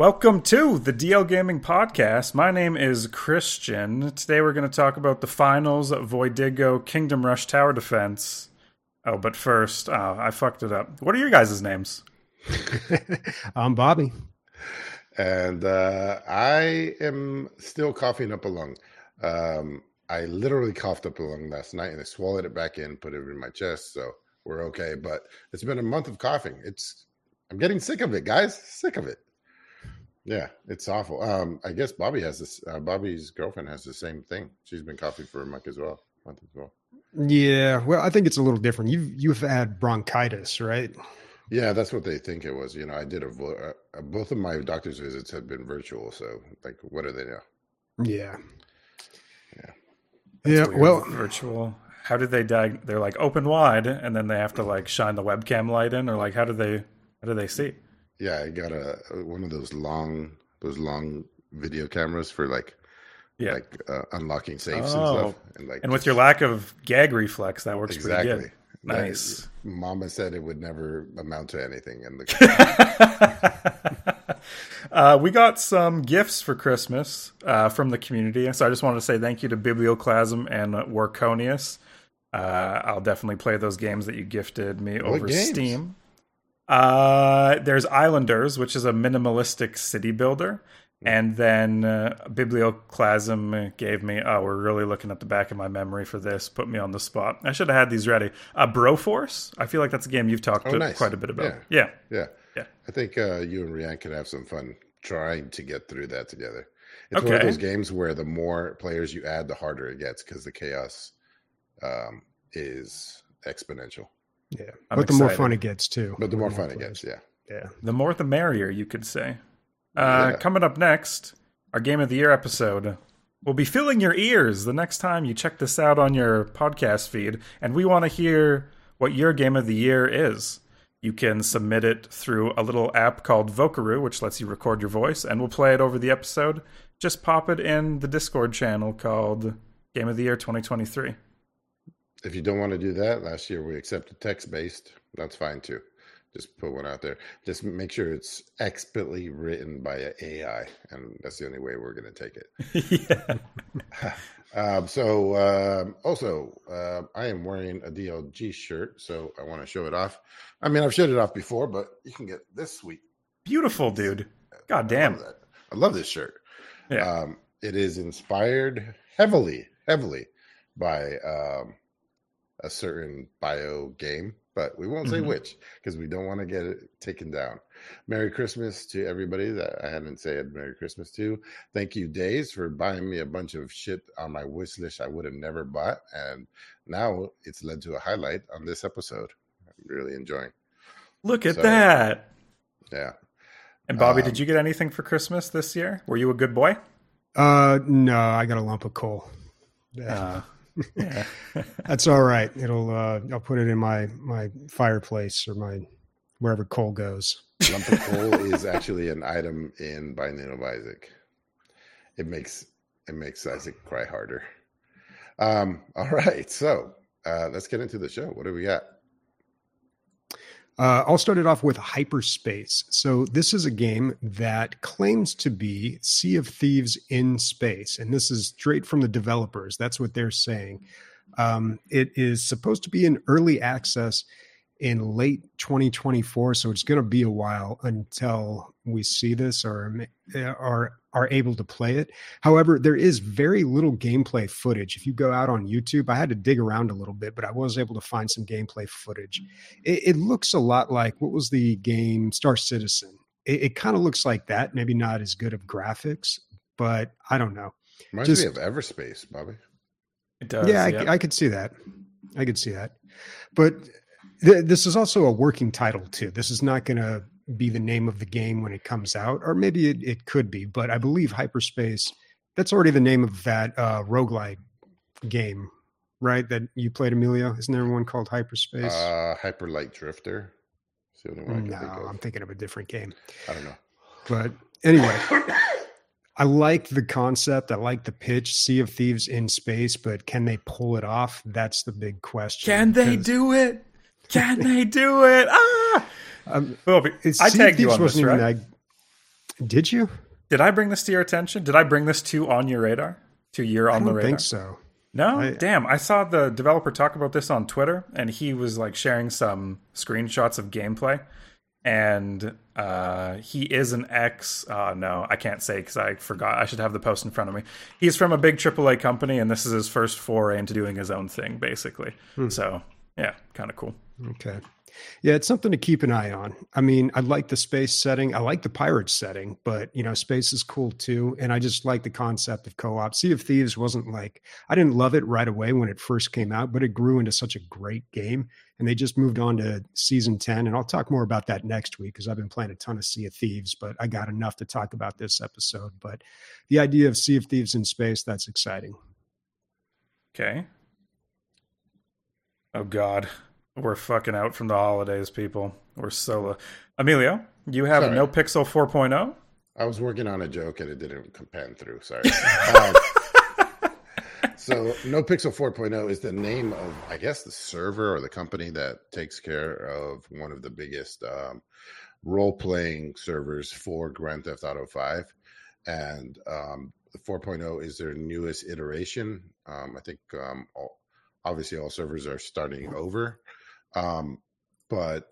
Welcome to the DL Gaming Podcast. My name is Christian. Today we're going to talk about the finals of Voidigo Kingdom Rush Tower Defense. Oh, but first, oh, I fucked it up. What are your guys' names? I'm Bobby. And uh, I am still coughing up a lung. Um, I literally coughed up a lung last night and I swallowed it back in, put it in my chest. So we're okay. But it's been a month of coughing. It's I'm getting sick of it, guys. Sick of it. Yeah, it's awful. Um, I guess Bobby has this. Uh, Bobby's girlfriend has the same thing. She's been coughing for a month as well. Month as well. Yeah, well, I think it's a little different. You've you've had bronchitis, right? Yeah, that's what they think it was. You know, I did a uh, both of my doctor's visits have been virtual. So, like, what are they now? Yeah, yeah, that's yeah. Well, virtual. How did they diag? They're like open wide, and then they have to like shine the webcam light in, or like how do they how do they see? Yeah, I got a one of those long those long video cameras for like yeah. like uh, unlocking safes oh. and stuff. And like and with your lack of gag reflex, that works exactly. pretty good. Nice. That, Mama said it would never amount to anything in the. uh, we got some gifts for Christmas uh, from the community, so I just wanted to say thank you to Biblioclasm and Warconius. Uh, I'll definitely play those games that you gifted me what over games? Steam. Uh, there's Islanders, which is a minimalistic city builder. And then uh, Biblioclasm gave me, oh, we're really looking at the back of my memory for this, put me on the spot. I should have had these ready. Uh, Broforce, I feel like that's a game you've talked oh, nice. quite a bit about. Yeah. Yeah. Yeah. yeah. I think uh, you and Rian could have some fun trying to get through that together. It's okay. one of those games where the more players you add, the harder it gets because the chaos um, is exponential. Yeah, I'm but the more fun it gets too. But the more, more fun players. it gets, yeah, yeah. The more the merrier, you could say. Uh, yeah. Coming up next, our game of the year episode will be filling your ears the next time you check this out on your podcast feed, and we want to hear what your game of the year is. You can submit it through a little app called Vocaroo, which lets you record your voice, and we'll play it over the episode. Just pop it in the Discord channel called Game of the Year 2023 if you don't want to do that, last year we accepted text based. That's fine too. Just put one out there. Just make sure it's expertly written by an AI, and that's the only way we're going to take it. yeah. um, so, um, also, uh, I am wearing a DLG shirt, so I want to show it off. I mean, I've showed it off before, but you can get this sweet. Beautiful, dude. God damn. I love, I love this shirt. Yeah. Um, it is inspired heavily, heavily by um, a certain bio game, but we won't say mm-hmm. which because we don't want to get it taken down. Merry Christmas to everybody that I haven't said Merry Christmas to. Thank you, Days, for buying me a bunch of shit on my wish list I would have never bought. And now it's led to a highlight on this episode. I'm really enjoying. Look at so, that. Yeah. And Bobby, um, did you get anything for Christmas this year? Were you a good boy? Uh, no, I got a lump of coal. Yeah. Uh, yeah. That's all right. It'll uh, I'll put it in my my fireplace or my wherever coal goes. Lump of coal is actually an item in Binding of Isaac. It makes it makes Isaac cry harder. Um, all right, so uh, let's get into the show. What do we got? Uh, I'll start it off with Hyperspace. So, this is a game that claims to be Sea of Thieves in space. And this is straight from the developers. That's what they're saying. Um, it is supposed to be in early access in late 2024. So, it's going to be a while until we see this or, or are able to play it. However, there is very little gameplay footage. If you go out on YouTube, I had to dig around a little bit, but I was able to find some gameplay footage. It, it looks a lot like what was the game Star Citizen? It, it kind of looks like that. Maybe not as good of graphics, but I don't know. Reminds Just, me of Everspace, Bobby. It does. Yeah, yeah. I, I, could see that. I could see that. But th- this is also a working title too. This is not going to be the name of the game when it comes out, or maybe it, it could be, but I believe Hyperspace, that's already the name of that uh, roguelike game, right? That you played, Emilio. Isn't there one called Hyperspace? Uh, Hyper Light Drifter. no, I'm thinking of a different game. I don't know. But anyway, I like the concept. I like the pitch. Sea of Thieves in space, but can they pull it off? That's the big question. Can they do it? Can they do it? Ah! Um, well, I tagged you on this, right? That, Did you? Did I bring this to your attention? Did I bring this to on your radar? To your on the don't radar? think so. No, I- damn. I saw the developer talk about this on Twitter, and he was like sharing some screenshots of gameplay. And uh, he is an ex. Uh, no, I can't say because I forgot. I should have the post in front of me. He's from a big AAA company, and this is his first foray into doing his own thing, basically. So, yeah, kind of cool. Okay. Yeah, it's something to keep an eye on. I mean, I like the space setting. I like the pirate setting, but you know, space is cool too. And I just like the concept of co-op. Sea of Thieves wasn't like I didn't love it right away when it first came out, but it grew into such a great game. And they just moved on to season 10. And I'll talk more about that next week because I've been playing a ton of Sea of Thieves, but I got enough to talk about this episode. But the idea of Sea of Thieves in space, that's exciting. Okay. Oh God, we're fucking out from the holidays, people. We're so. Emilio, you have Sorry. NoPixel oh? 4.0. I was working on a joke and it didn't pan through. Sorry. um, so, NoPixel 4.0 is the name of, I guess, the server or the company that takes care of one of the biggest um, role playing servers for Grand Theft Auto 5. And um, the 4.0 is their newest iteration. Um, I think, um, all, obviously, all servers are starting over. Um, but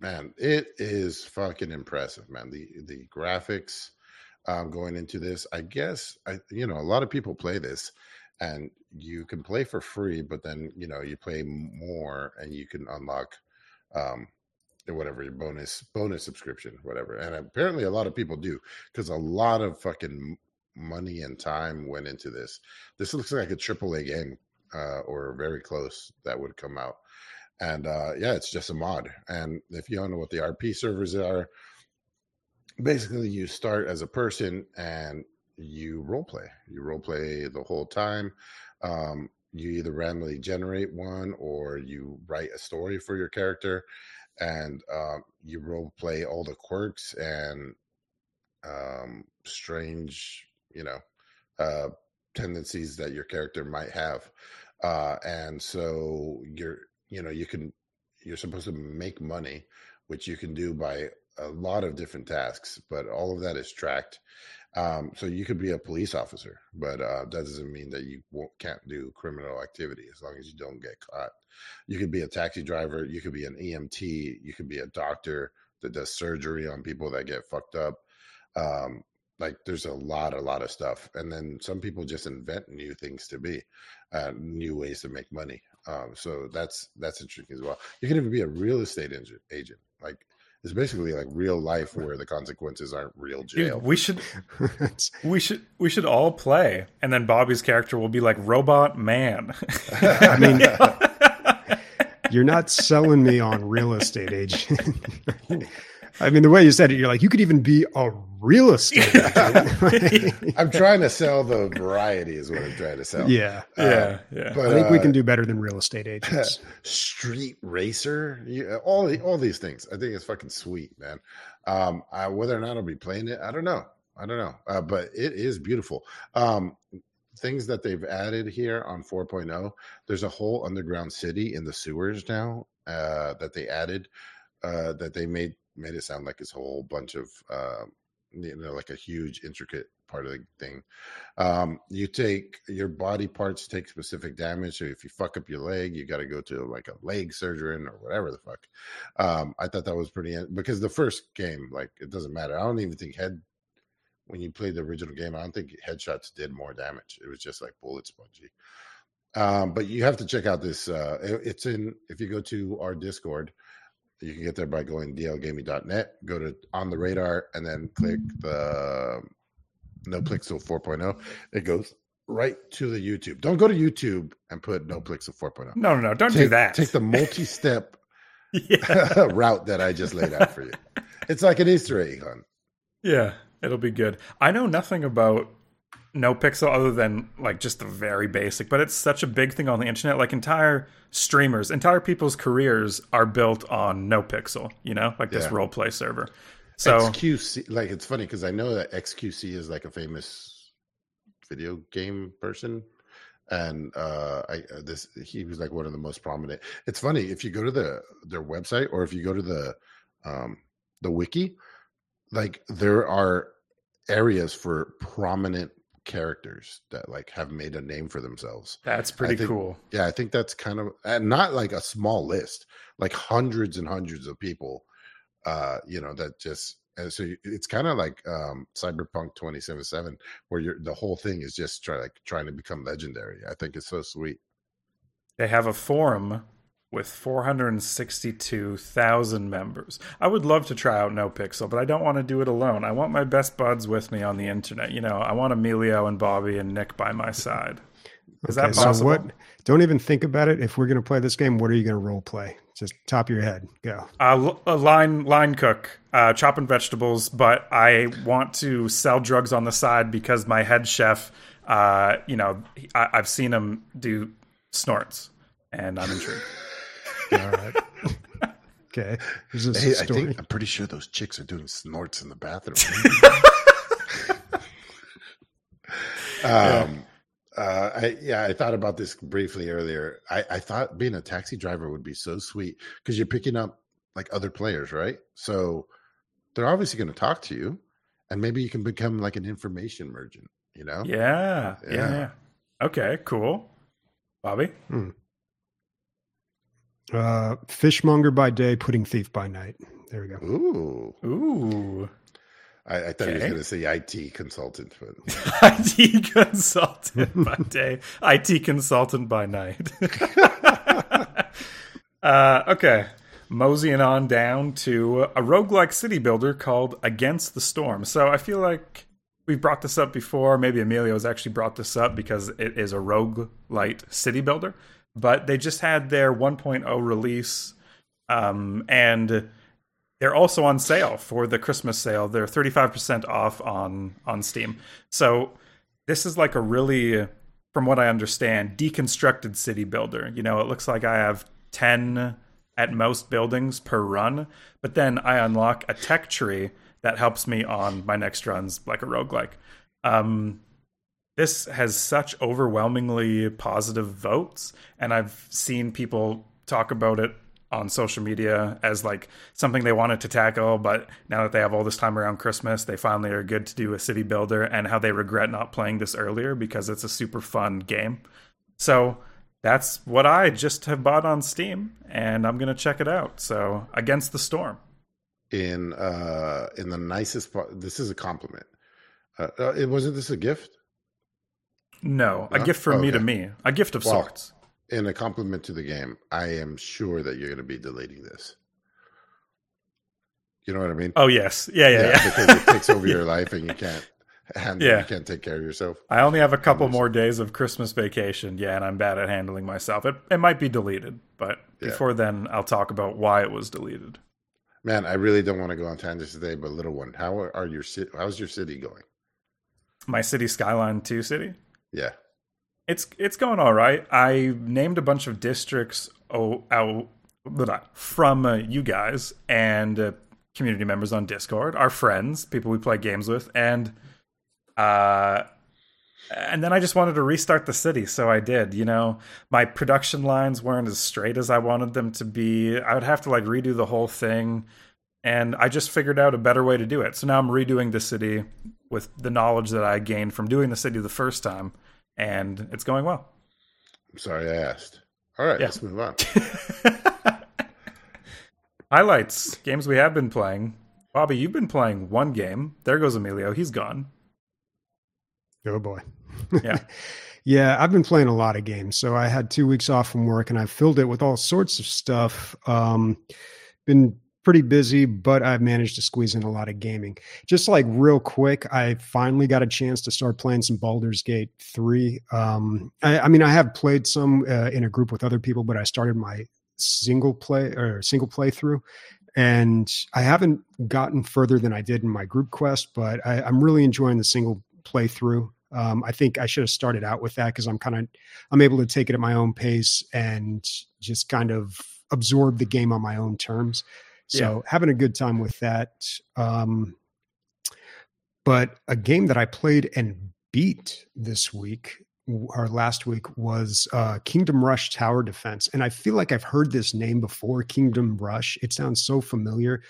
man, it is fucking impressive, man. The the graphics um, going into this, I guess, I you know, a lot of people play this, and you can play for free, but then you know you play more, and you can unlock, um, whatever your bonus bonus subscription, whatever. And apparently, a lot of people do because a lot of fucking money and time went into this. This looks like a AAA game, uh, or very close that would come out and uh, yeah, it's just a mod. And if you don't know what the RP servers are, basically you start as a person and you role play. You role play the whole time. Um, you either randomly generate one or you write a story for your character, and um, you role play all the quirks and um, strange, you know, uh, tendencies that your character might have. Uh, and so you're you know you can you're supposed to make money which you can do by a lot of different tasks but all of that is tracked. Um, so you could be a police officer but uh, that doesn't mean that you can't do criminal activity as long as you don't get caught. You could be a taxi driver you could be an emt you could be a doctor that does surgery on people that get fucked up. Um, like there's a lot a lot of stuff and then some people just invent new things to be uh, new ways to make money um, so that's that's interesting as well you can even be a real estate agent agent like it's basically like real life where the consequences aren't real jail Dude, we should we should we should all play, and then Bobby's character will be like Robot Man. I mean, you're not selling me on real estate agent. I mean, the way you said it, you're like, you could even be a real estate agent. i'm trying to sell the variety is what i'm trying to sell yeah. yeah, yeah. but I think we uh, can do better than real estate agents. street racer you, all the, all these things i think it's fucking sweet man um I, whether or not i'll be playing it i don't know i don't know uh, but it is beautiful um things that they've added here on 4.0 there's a whole underground city in the sewers now uh that they added uh that they made made it sound like this whole bunch of uh you know like a huge intricate part of the thing. Um you take your body parts take specific damage so if you fuck up your leg you got to go to like a leg surgeon or whatever the fuck. Um i thought that was pretty because the first game like it doesn't matter. I don't even think head when you played the original game i don't think headshots did more damage. It was just like bullet spongy. Um but you have to check out this uh it- it's in if you go to our discord you can get there by going dlgaming.net go to on the radar and then click the NoPixel 4.0 it goes right to the youtube. Don't go to youtube and put NoPixel 4.0 no, no, no, don't take, do that. take the multi-step route that i just laid out for you. It's like an easter egg hunt yeah, it'll be good. I know nothing about NoPixel other than like just the very basic, but it's such a big thing on the internet. Like entire streamers, entire people's careers are built on NoPixel. You know, like this Yeah. role play server. So xqc like it's funny because i know that xqc is like a famous video game person and uh i uh, this he was like one of the most prominent it's funny if you go to the their website or if you go to the um the wiki like there are areas for prominent characters that like have made a name for themselves. That's pretty think, cool. Yeah, I think that's kind of and not like a small list, like hundreds and hundreds of people. Uh, you know that just so it's kind of like um cyberpunk 2077 where you're the whole thing is just try like trying to become legendary i think it's so sweet they have a forum with 462,000 members. I would love to try out NoPixel, but I don't want to do it alone. I want my best buds with me on the internet. You know, I want Emilio and Bobby and Nick by my side. Is okay, that possible? So what? Don't even think about it. If we're going to play this game, what are you going to role play? Just top of your head, go. Uh, a line line cook, uh, chopping vegetables, but I want to sell drugs on the side because my head chef, uh, you know, I, I've seen him do snorts, and I'm intrigued. All right. okay. Hey, I think I'm pretty sure those chicks are doing snorts in the bathroom. um, uh, I, yeah, I thought about this briefly earlier. I, I thought being a taxi driver would be so sweet because you're picking up like other players, right? So they're obviously going to talk to you, and maybe you can become like an information merchant. You know? Yeah, yeah. yeah. Okay, cool. Bobby. Hmm. Uh, fishmonger by day, pudding thief by night. There we go. Ooh, ooh. I, I thought okay. he was going to say IT consultant. But... IT consultant by day, IT consultant by night. uh, okay. Moseying on down to a roguelike city builder called Against the Storm. So I feel like we've brought this up before. Maybe Emilio has actually brought this up because it is a roguelite city builder. But they just had their 1.0 release. Um, and they're also on sale for the Christmas sale. They're 35% off on on Steam. So this is like a really from what I understand, deconstructed city builder. You know, it looks like I have 10 at most buildings per run, but then I unlock a tech tree that helps me on my next runs like a roguelike. Um, this has such overwhelmingly positive votes, and I've seen people talk about it on social media as like something they wanted to tackle but now that they have all this time around christmas they finally are good to do a city builder and how they regret not playing this earlier because it's a super fun game. So that's what i just have bought on steam and i'm going to check it out. So against the storm. In uh in the nicest part this is a compliment. Uh, uh, wasn't this a gift no, no? a gift from me to me a gift of well, sorts in a compliment to the game, I am sure that you're going to be deleting this. You know what I mean? Oh yes, yeah, yeah, yeah. yeah. because it takes over your life and you can't. And yeah. you can't take care of yourself. I only have a couple more days of Christmas vacation, yeah, and I'm bad at handling myself. It it might be deleted, but yeah. before then, I'll talk about why it was deleted. Man, I really don't want to go on tangents today, but little one, how are your city? How's your city going? My city, Skyline Two City. Yeah, it's it's going all right. I named a bunch of districts oh, from uh, you guys and uh, community members on Discord, our friends, people we play games with, and uh, and then I just wanted to restart the city, so I did. You know, my production lines weren't as straight as I wanted them to be. I would have to like redo the whole thing, and I just figured out a better way to do it. So now I'm redoing the city with the knowledge that I gained from doing the city the first time and it's going well. I'm sorry I asked. All right, yeah. let's move on. Highlights games we have been playing. Bobby, you've been playing one game. There goes Emilio. He's gone. Oh boy. Yeah. yeah, I've been playing a lot of games. So I had two weeks off from work and I filled it with all sorts of stuff. Um, been pretty busy, but I've managed to squeeze in a lot of gaming. Just like real quick, I finally got a chance to start playing some Baldur's Gate 3. Um, I, I, mean, I have played some uh, in a group with other people, but I started my single play or single playthrough. And I haven't gotten further than I did in my group quest, but I, I'm really enjoying the single playthrough. Um, I think I should have started out with that because I'm kind of I'm able to take it at my own pace and just kind of absorb the game on my own terms. So yeah. having a good time with that. Um, but a game that I played and beat this week or last week was uh, Kingdom Rush Tower Defense, and I feel like I've heard this name before. Kingdom Rush. It sounds so familiar.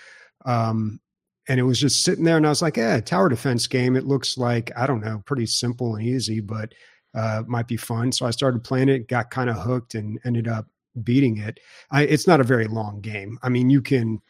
Um, and it was just sitting there, and I was like, "Yeah, tower defense game. It looks like I don't know, pretty simple and easy, but uh, might be fun." So I started playing it, got kind of hooked, and ended up beating it. I, it's not a very long game. I mean, you can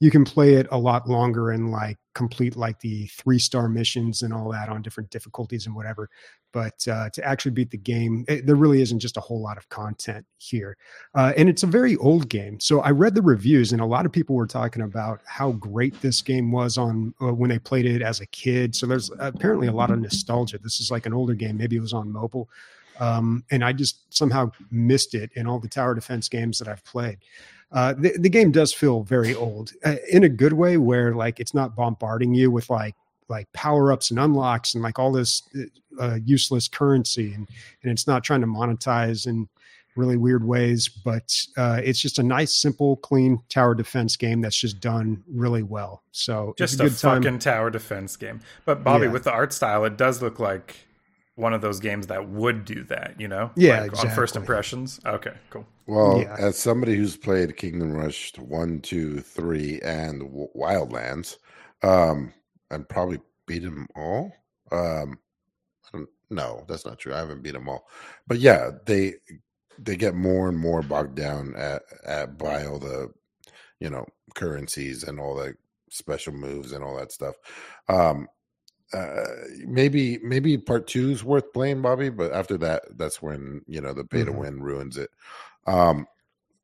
you can play it a lot longer and like complete like the three star missions and all that on different difficulties and whatever. But uh, to actually beat the game, it, there really isn't just a whole lot of content here. Uh, and it's a very old game. So I read the reviews, and a lot of people were talking about how great this game was on uh, when they played it as a kid. So there's apparently a lot of nostalgia. This is like an older game. Maybe it was on mobile. Um, and I just somehow missed it in all the tower defense games that I've played. Uh, the, the game does feel very old uh, in a good way where like it's not bombarding you with like like power ups and unlocks and like all this uh, uh, useless currency and and it's not trying to monetize in really weird ways but uh, it's just a nice simple clean tower defense game that's just done really well so just a, a fucking tower defense game but bobby yeah. with the art style it does look like one of those games that would do that, you know? Yeah, like exactly. on first impressions. Okay, cool. Well, yeah. as somebody who's played Kingdom Rush one, two, three, and Wildlands, um, and probably beat them all. Um, I don't no, that's not true. I haven't beat them all, but yeah, they they get more and more bogged down at, at by all the you know currencies and all the special moves and all that stuff. Um, uh, maybe maybe part two is worth playing, Bobby. But after that, that's when you know the pay mm-hmm. win ruins it. Um,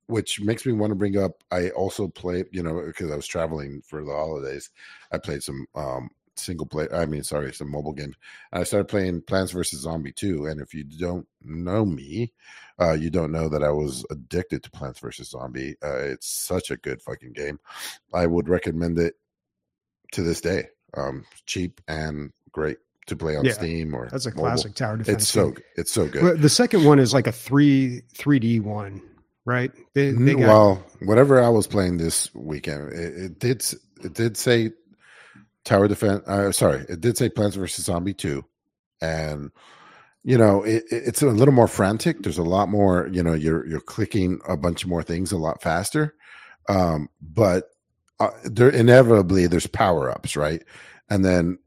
which makes me want to bring up. I also played, you know, because I was traveling for the holidays. I played some um, single play. I mean, sorry, some mobile games. And I started playing Plants vs Zombie 2. And if you don't know me, uh, you don't know that I was addicted to Plants vs Zombie. Uh, it's such a good fucking game. I would recommend it to this day um, cheap and great to play on yeah, Steam or that's a mobile. classic tower defense. It's so it's so good. Well, the second one is like a three three D one, right? They, they got... Well, whatever I was playing this weekend, it, it did it did say tower defense. Uh, sorry, it did say Plants vs Zombie two, and you know it, it's a little more frantic. There's a lot more. You know, you're you're clicking a bunch more things a lot faster. Um, but uh, there inevitably there's power ups, right? And then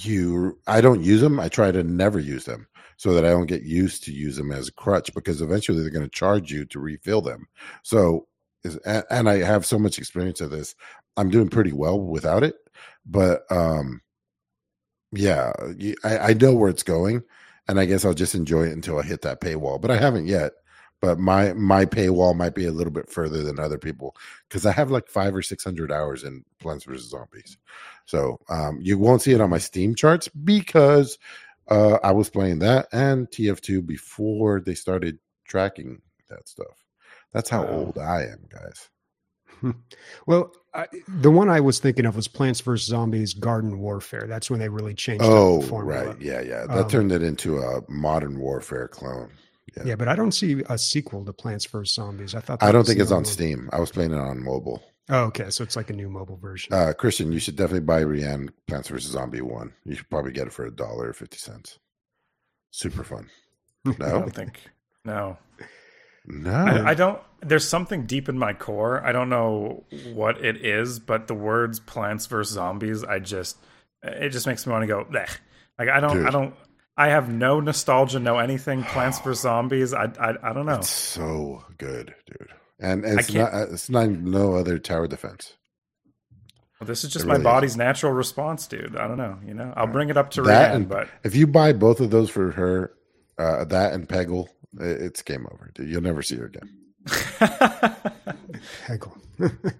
you, I don't use them. I try to never use them so that I don't get used to use them as a crutch because eventually they're going to charge you to refill them. So, and I have so much experience of this. I'm doing pretty well without it, but um, yeah, I, I know where it's going, and I guess I'll just enjoy it until I hit that paywall. But I haven't yet but my my paywall might be a little bit further than other people because I have like five or six hundred hours in Plants vs Zombies. So um, you won't see it on my Steam charts because uh, I was playing that and TF2 before they started tracking that stuff. That's how old I am, guys. Well, I, the one I was thinking of was Plants vs Zombies Garden Warfare. That's when they really changed. Oh, right, yeah, yeah. That um, turned it into a Modern Warfare clone. Yeah. yeah. but I don't see a sequel to Plants vs Zombies. I thought I don't think it's on. Steam. I was playing it on mobile. Oh, okay. So it's like a new mobile version. Uh, Christian, you should definitely buy Rian Plants vs Zombie one. You should probably get it for a dollar or fifty cents. Super fun. No, I don't think. No, no. I, I, don't. There's something deep in my core. I don't know what it is, but the words Plants vs Zombies, I just it just makes me want to go. Bleh. Like I don't. Dude. I don't. I have no nostalgia, no anything. Plants for Zombies. I, I, I don't know. It's so good, dude. And it's not. It's not no other tower defense. Well, this is just my body's is. natural response, dude. I don't know. You know, I'll bring it up to that. and, but if you buy both of those for her, uh, that and Peggle, it's game over. Dude. You'll never see her again. Peggle.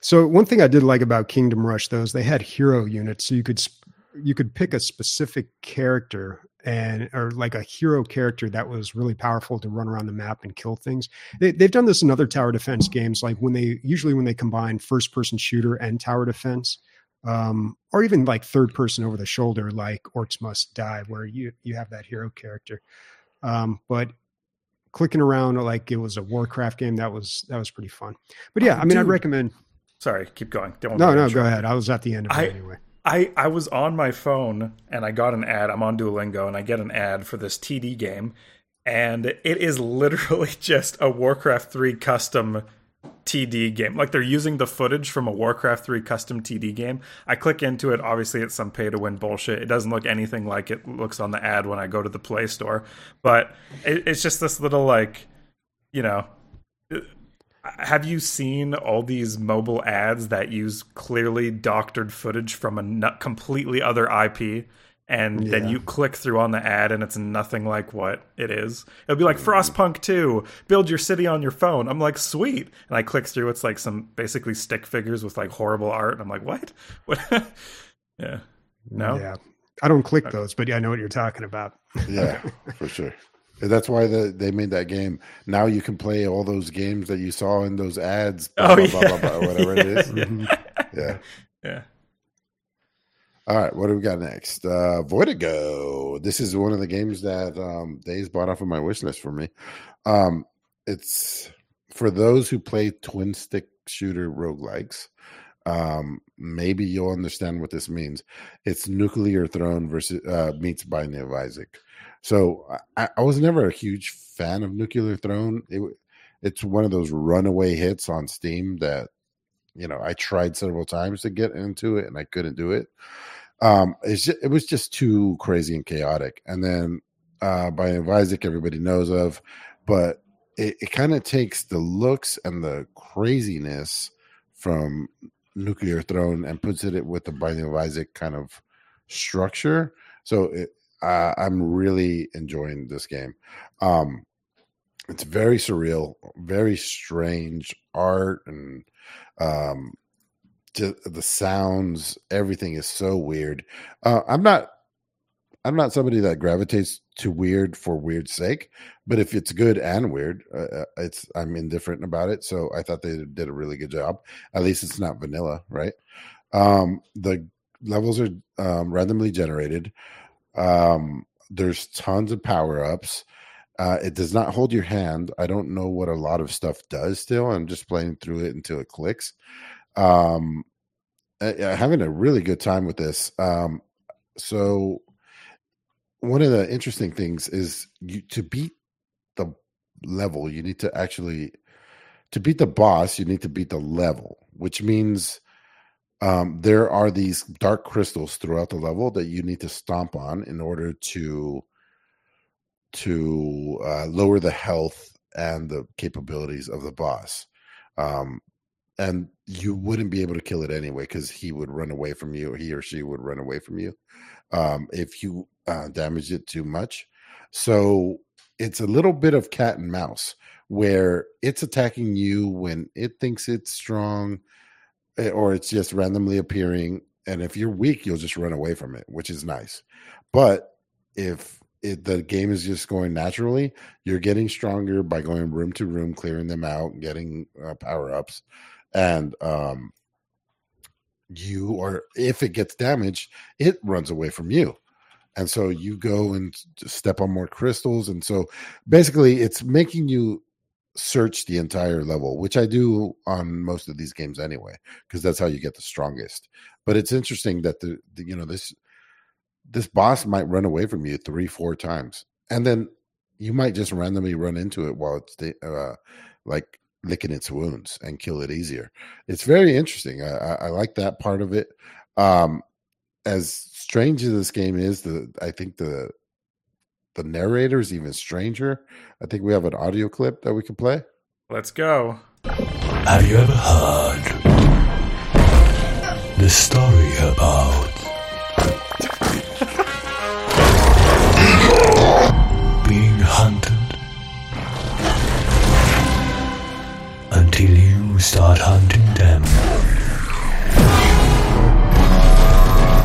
so one thing I did like about Kingdom Rush, though, is they had hero units, so you could you could pick a specific character and or like a hero character that was really powerful to run around the map and kill things. They, have done this in other tower defense games, like when they usually when they combine first person shooter and tower defense, um, or even like third person over the shoulder, like Orcs Must Die, where you you have that hero character. Um, but clicking around like it was a Warcraft game, that was that was pretty fun. But yeah, I mean, Dude. I'd recommend. Sorry, keep going. Don't no, no, go ahead. I was at the end of I, it anyway. I, I was on my phone and I got an ad. I'm on Duolingo and I get an ad for this TD game. And it is literally just a Warcraft 3 custom TD game. Like they're using the footage from a Warcraft 3 custom TD game. I click into it. Obviously, it's some pay to win bullshit. It doesn't look anything like it looks on the ad when I go to the Play Store. But it, it's just this little, like, you know. Have you seen all these mobile ads that use clearly doctored footage from a completely other IP? and yeah. then you click through on the ad and it's nothing like what it is. It'll be like Frostpunk 2, build your city on your phone. I'm like, sweet. And I click through, it's like some basically stick figures with like horrible art. And I'm like, what? What? yeah. No? Yeah. I don't click those, but yeah, I know what you're talking about. yeah, for sure. That's why the, they made that game. Now you can play all those games that you saw in those ads. Blah, oh, blah, yeah. Blah, whatever it is. yeah. Yeah. All right, what do we got next? Uh Voidigo. This is one of the games that um Days bought off of my wish list for me. Um it's for those who play twin stick shooter roguelikes. Um maybe you'll understand what this means. It's Nuclear Throne versus uh meets Binding of Isaac. So I, I was never a huge fan of Nuclear Throne. It it's one of those runaway hits on Steam that you know I tried several times to get into it and I couldn't do it. Um just, it was just too crazy and chaotic. And then uh by isaac everybody knows of but it, it kind of takes the looks and the craziness from nuclear throne and puts it with the binding of isaac kind of structure. So it, uh, i'm really enjoying this game um it's very surreal very strange art and um the sounds, everything is so weird. Uh, I'm not, I'm not somebody that gravitates to weird for weird's sake, but if it's good and weird, uh, uh, it's I'm indifferent about it. So I thought they did a really good job. At least it's not vanilla, right? Um, the levels are um, randomly generated. Um, there's tons of power ups. Uh, it does not hold your hand. I don't know what a lot of stuff does still. I'm just playing through it until it clicks um uh, having a really good time with this um so one of the interesting things is you to beat the level you need to actually to beat the boss you need to beat the level which means um, there are these dark crystals throughout the level that you need to stomp on in order to to uh, lower the health and the capabilities of the boss. Um, and you wouldn't be able to kill it anyway because he would run away from you he or she would run away from you um, if you uh, damage it too much. So it's a little bit of cat and mouse where it's attacking you when it thinks it's strong or it's just randomly appearing and if you're weak you'll just run away from it which is nice but if it, the game is just going naturally you're getting stronger by going room to room clearing them out getting uh, power ups and um, you or if it gets damaged, it runs away from you. And so you go and step on more crystals. And so basically, it's making you search the entire level, which I do on most of these games anyway, because that's how you get the strongest. But it's interesting that the, the, you know this this boss might run away from you three four times, and then you might just randomly run into it while it's uh, like licking its wounds and kill it easier. It's very interesting. I, I, I like that part of it. Um, as strange as this game is, the I think the the narrator is even stranger. I think we have an audio clip that we can play. Let's go. Have you ever heard the story about being hunted? until you start hunting them.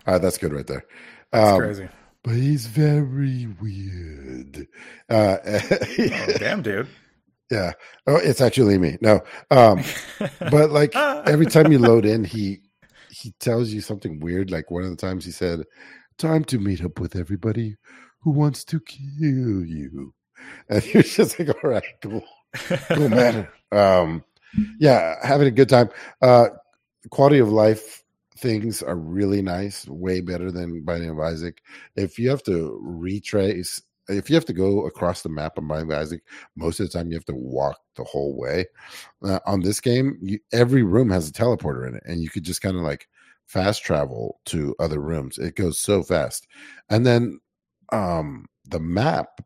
All right, that's good right there. That's um, crazy. But he's very weird. Uh, oh, damn, dude. Yeah. Oh, it's actually me. No. Um, but like every time you load in, he he tells you something weird. Like one of the times he said, "Time to meet up with everybody who wants to kill you," and you're just like, "All right, cool, cool, man." Um, yeah, having a good time. Uh, quality of life things are really nice, way better than Binding of Isaac. If you have to retrace if you have to go across the map on Binding of Isaac, most of the time you have to walk the whole way. Uh, on this game, you, every room has a teleporter in it, and you could just kind of like fast travel to other rooms. It goes so fast, and then um, the map.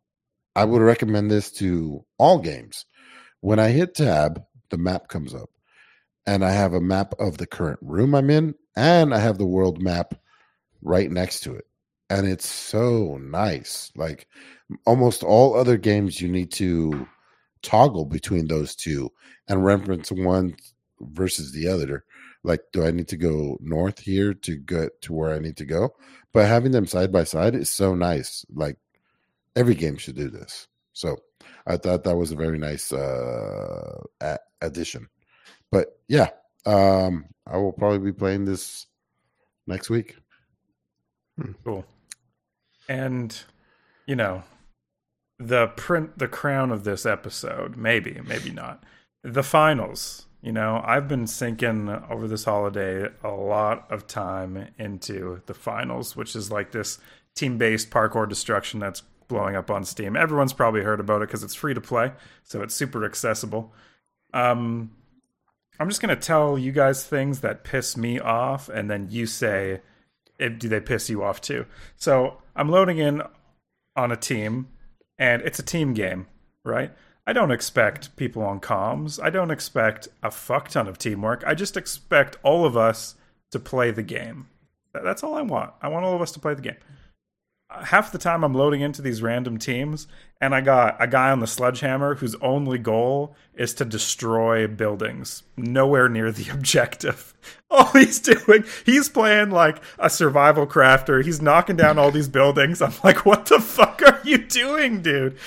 I would recommend this to all games. When I hit tab, the map comes up, and I have a map of the current room I'm in, and I have the world map right next to it and it's so nice. Like almost all other games, you need to toggle between those two and reference one versus the other. Like, do I need to go north here to get to where I need to go? But having them side by side is so nice. Like, every game should do this. So I thought that was a very nice uh, addition. But yeah, um, I will probably be playing this next week. Hmm. Cool. And you know, the print the crown of this episode, maybe, maybe not. The finals. You know, I've been sinking over this holiday a lot of time into the finals, which is like this team-based parkour destruction that's blowing up on Steam. Everyone's probably heard about it because it's free to play, so it's super accessible. Um, I'm just gonna tell you guys things that piss me off, and then you say do they piss you off too? So I'm loading in on a team, and it's a team game, right? I don't expect people on comms. I don't expect a fuck ton of teamwork. I just expect all of us to play the game. That's all I want. I want all of us to play the game half the time I'm loading into these random teams, and I got a guy on the sledgehammer whose only goal is to destroy buildings, nowhere near the objective. All he's doing, he's playing like a survival crafter. He's knocking down all these buildings. I'm like, what the fuck are you doing, dude?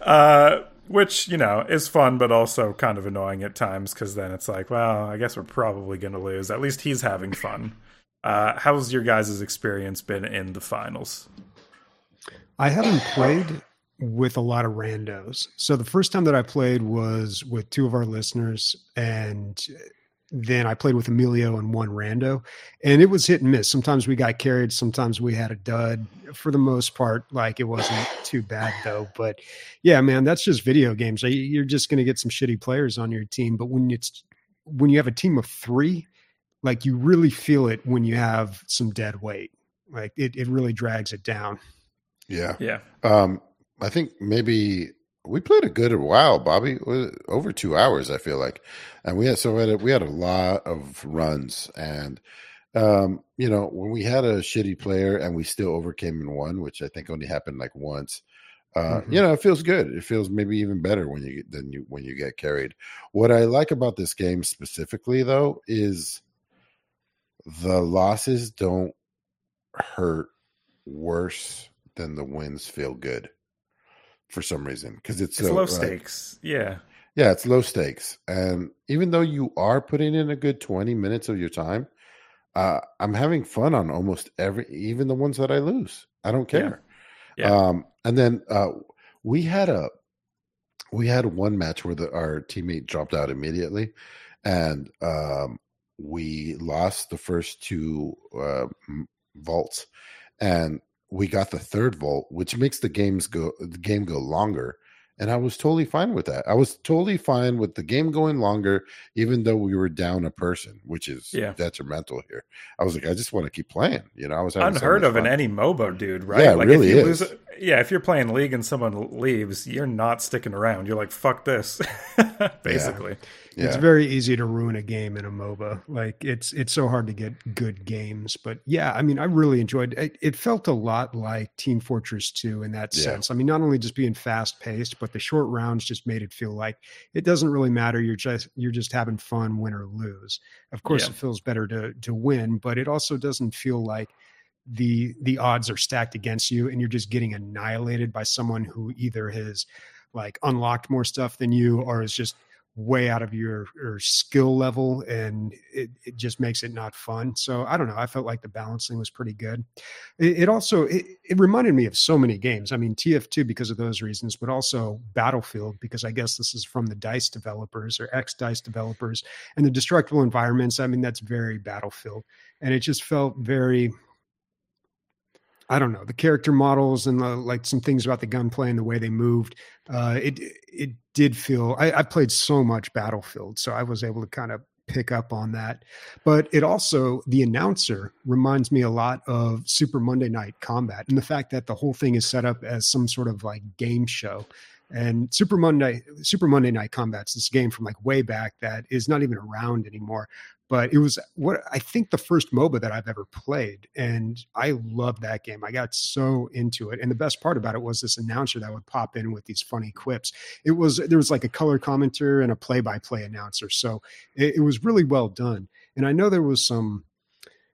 Uh, which you know is fun, but also kind of annoying at times because then it's like, well, I guess we're probably gonna lose. At least he's having fun. Uh, how's your guys' experience been in the finals? I haven't played with a lot of randos. So the first time that I played was with two of our listeners, and then I played with Emilio and one rando, and it was hit and miss. Sometimes we got carried, sometimes we had a dud. For the most part, like it wasn't too bad though. But yeah, man, that's just video games. You're just going to get some shitty players on your team. But when it's when you have a team of three, like you really feel it when you have some dead weight. Like it, it really drags it down. Yeah. Yeah. Um, I think maybe we played a good while, Bobby. Over two hours, I feel like, and we had so we had a, we had a lot of runs, and um, you know when we had a shitty player and we still overcame and won, which I think only happened like once. Uh, mm-hmm. You know, it feels good. It feels maybe even better when you than you when you get carried. What I like about this game specifically, though, is the losses don't hurt worse then the wins feel good for some reason because it's, it's so, low stakes. yeah. Yeah, it's low stakes. And even though you are putting in a good 20 minutes of your time, uh, I'm having fun on almost every, even the ones that I lose. I don't care. Yeah. yeah. Um, and then uh, we had a, we had one match where the, our teammate dropped out immediately, and um, we lost the first two uh, vaults, and we got the third vault, which makes the games go the game go longer. And I was totally fine with that. I was totally fine with the game going longer, even though we were down a person, which is yeah. detrimental here. I was like, I just want to keep playing. You know, I was unheard so of fun. in any MOBA, dude. Right? Yeah, like really if you is. Lose, yeah, if you're playing League and someone leaves, you're not sticking around. You're like, fuck this, basically. Yeah. Yeah. It's very easy to ruin a game in a MOBA. Like it's it's so hard to get good games. But yeah, I mean, I really enjoyed it. It felt a lot like Team Fortress 2 in that yeah. sense. I mean, not only just being fast paced, but the short rounds just made it feel like it doesn't really matter. You're just you're just having fun, win or lose. Of course, yeah. it feels better to to win, but it also doesn't feel like the the odds are stacked against you and you're just getting annihilated by someone who either has like unlocked more stuff than you or is just way out of your, your skill level and it, it just makes it not fun. So i don't know i felt like the balancing was pretty good. It, it also it, it, reminded me of so many games. I mean tf2 because of those reasons but also battlefield because i guess this is from the dice developers or ex dice developers and the destructible environments i mean that's very battlefield and it just felt very I don't know the character models and the, like some things about the gunplay and the way they moved. Uh, it it did feel I, I played so much Battlefield, so I was able to kind of pick up on that. But it also the announcer reminds me a lot of Super Monday Night Combat and the fact that the whole thing is set up as some sort of like game show. And Super Monday Super Monday Night Combat's this game from like way back that is not even around anymore but it was what I think the first MOBA that I've ever played. And I loved that game. I got so into it. And the best part about it was this announcer that would pop in with these funny quips. It was, there was like a color commenter and a play by play announcer. So it, it was really well done. And I know there was some,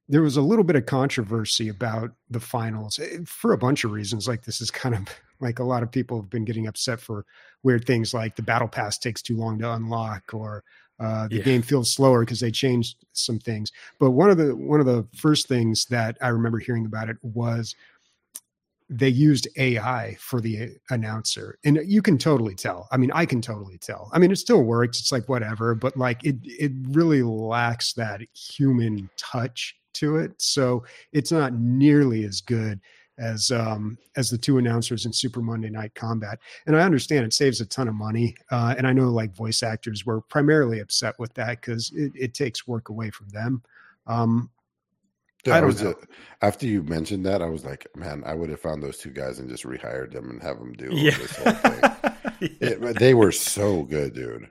there was a little bit of controversy about the finals eh, for a bunch of reasons. Like this is kind of like a lot of people have been getting upset for weird things like the battle pass takes too long to unlock or uh, the yeah. game feels slower because they changed some things. But one of the one of the first things that I remember hearing about it was they used AI for the announcer, and you can totally tell. I mean, I can totally tell. I mean, it still works. It's like whatever, but like it it really lacks that human touch to it. So it's not nearly as good as um, as the two announcers in Super Monday Night Combat. And I understand it saves a ton of money, uh, and I know like voice actors were primarily upset with that because it, it, takes work away from them. Um, yeah, I don't know. A, after you mentioned that, I was like, man, I would have found those two guys and just rehired them and have them do yeah. this whole thing. yeah. it, they were so good, dude.